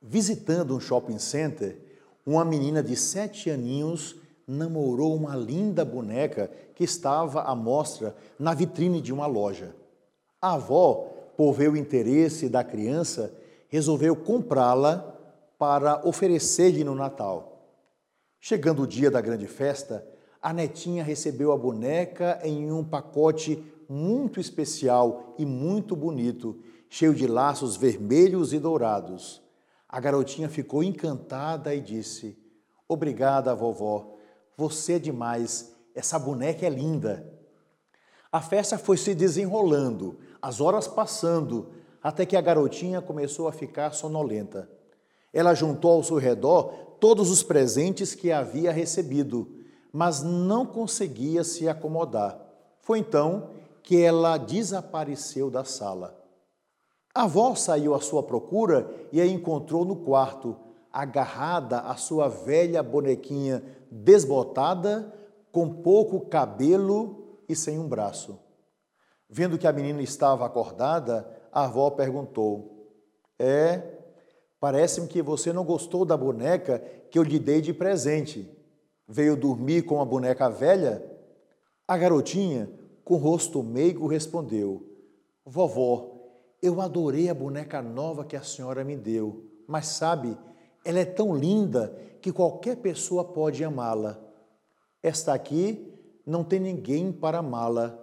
Visitando um shopping center, uma menina de sete aninhos namorou uma linda boneca que estava à mostra na vitrine de uma loja. A avó, por ver o interesse da criança, resolveu comprá-la para oferecer-lhe no Natal. Chegando o dia da grande festa, a netinha recebeu a boneca em um pacote muito especial e muito bonito, cheio de laços vermelhos e dourados. A garotinha ficou encantada e disse: Obrigada, vovó, você é demais, essa boneca é linda. A festa foi se desenrolando, as horas passando, até que a garotinha começou a ficar sonolenta. Ela juntou ao seu redor todos os presentes que havia recebido, mas não conseguia se acomodar. Foi então que ela desapareceu da sala. A avó saiu à sua procura e a encontrou no quarto, agarrada à sua velha bonequinha desbotada, com pouco cabelo e sem um braço. Vendo que a menina estava acordada, a avó perguntou: É, parece-me que você não gostou da boneca que eu lhe dei de presente. Veio dormir com a boneca velha? A garotinha, com rosto meigo, respondeu: Vovó, eu adorei a boneca nova que a senhora me deu, mas sabe, ela é tão linda que qualquer pessoa pode amá-la. Esta aqui não tem ninguém para amá-la,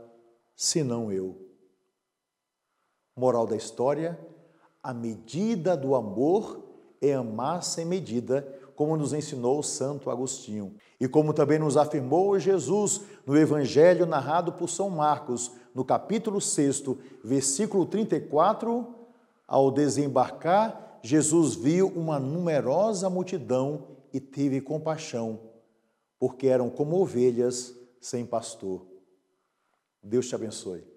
senão eu. Moral da história: a medida do amor é amar sem medida, como nos ensinou Santo Agostinho. E como também nos afirmou Jesus no Evangelho narrado por São Marcos, no capítulo 6, versículo 34, ao desembarcar, Jesus viu uma numerosa multidão e teve compaixão, porque eram como ovelhas sem pastor. Deus te abençoe.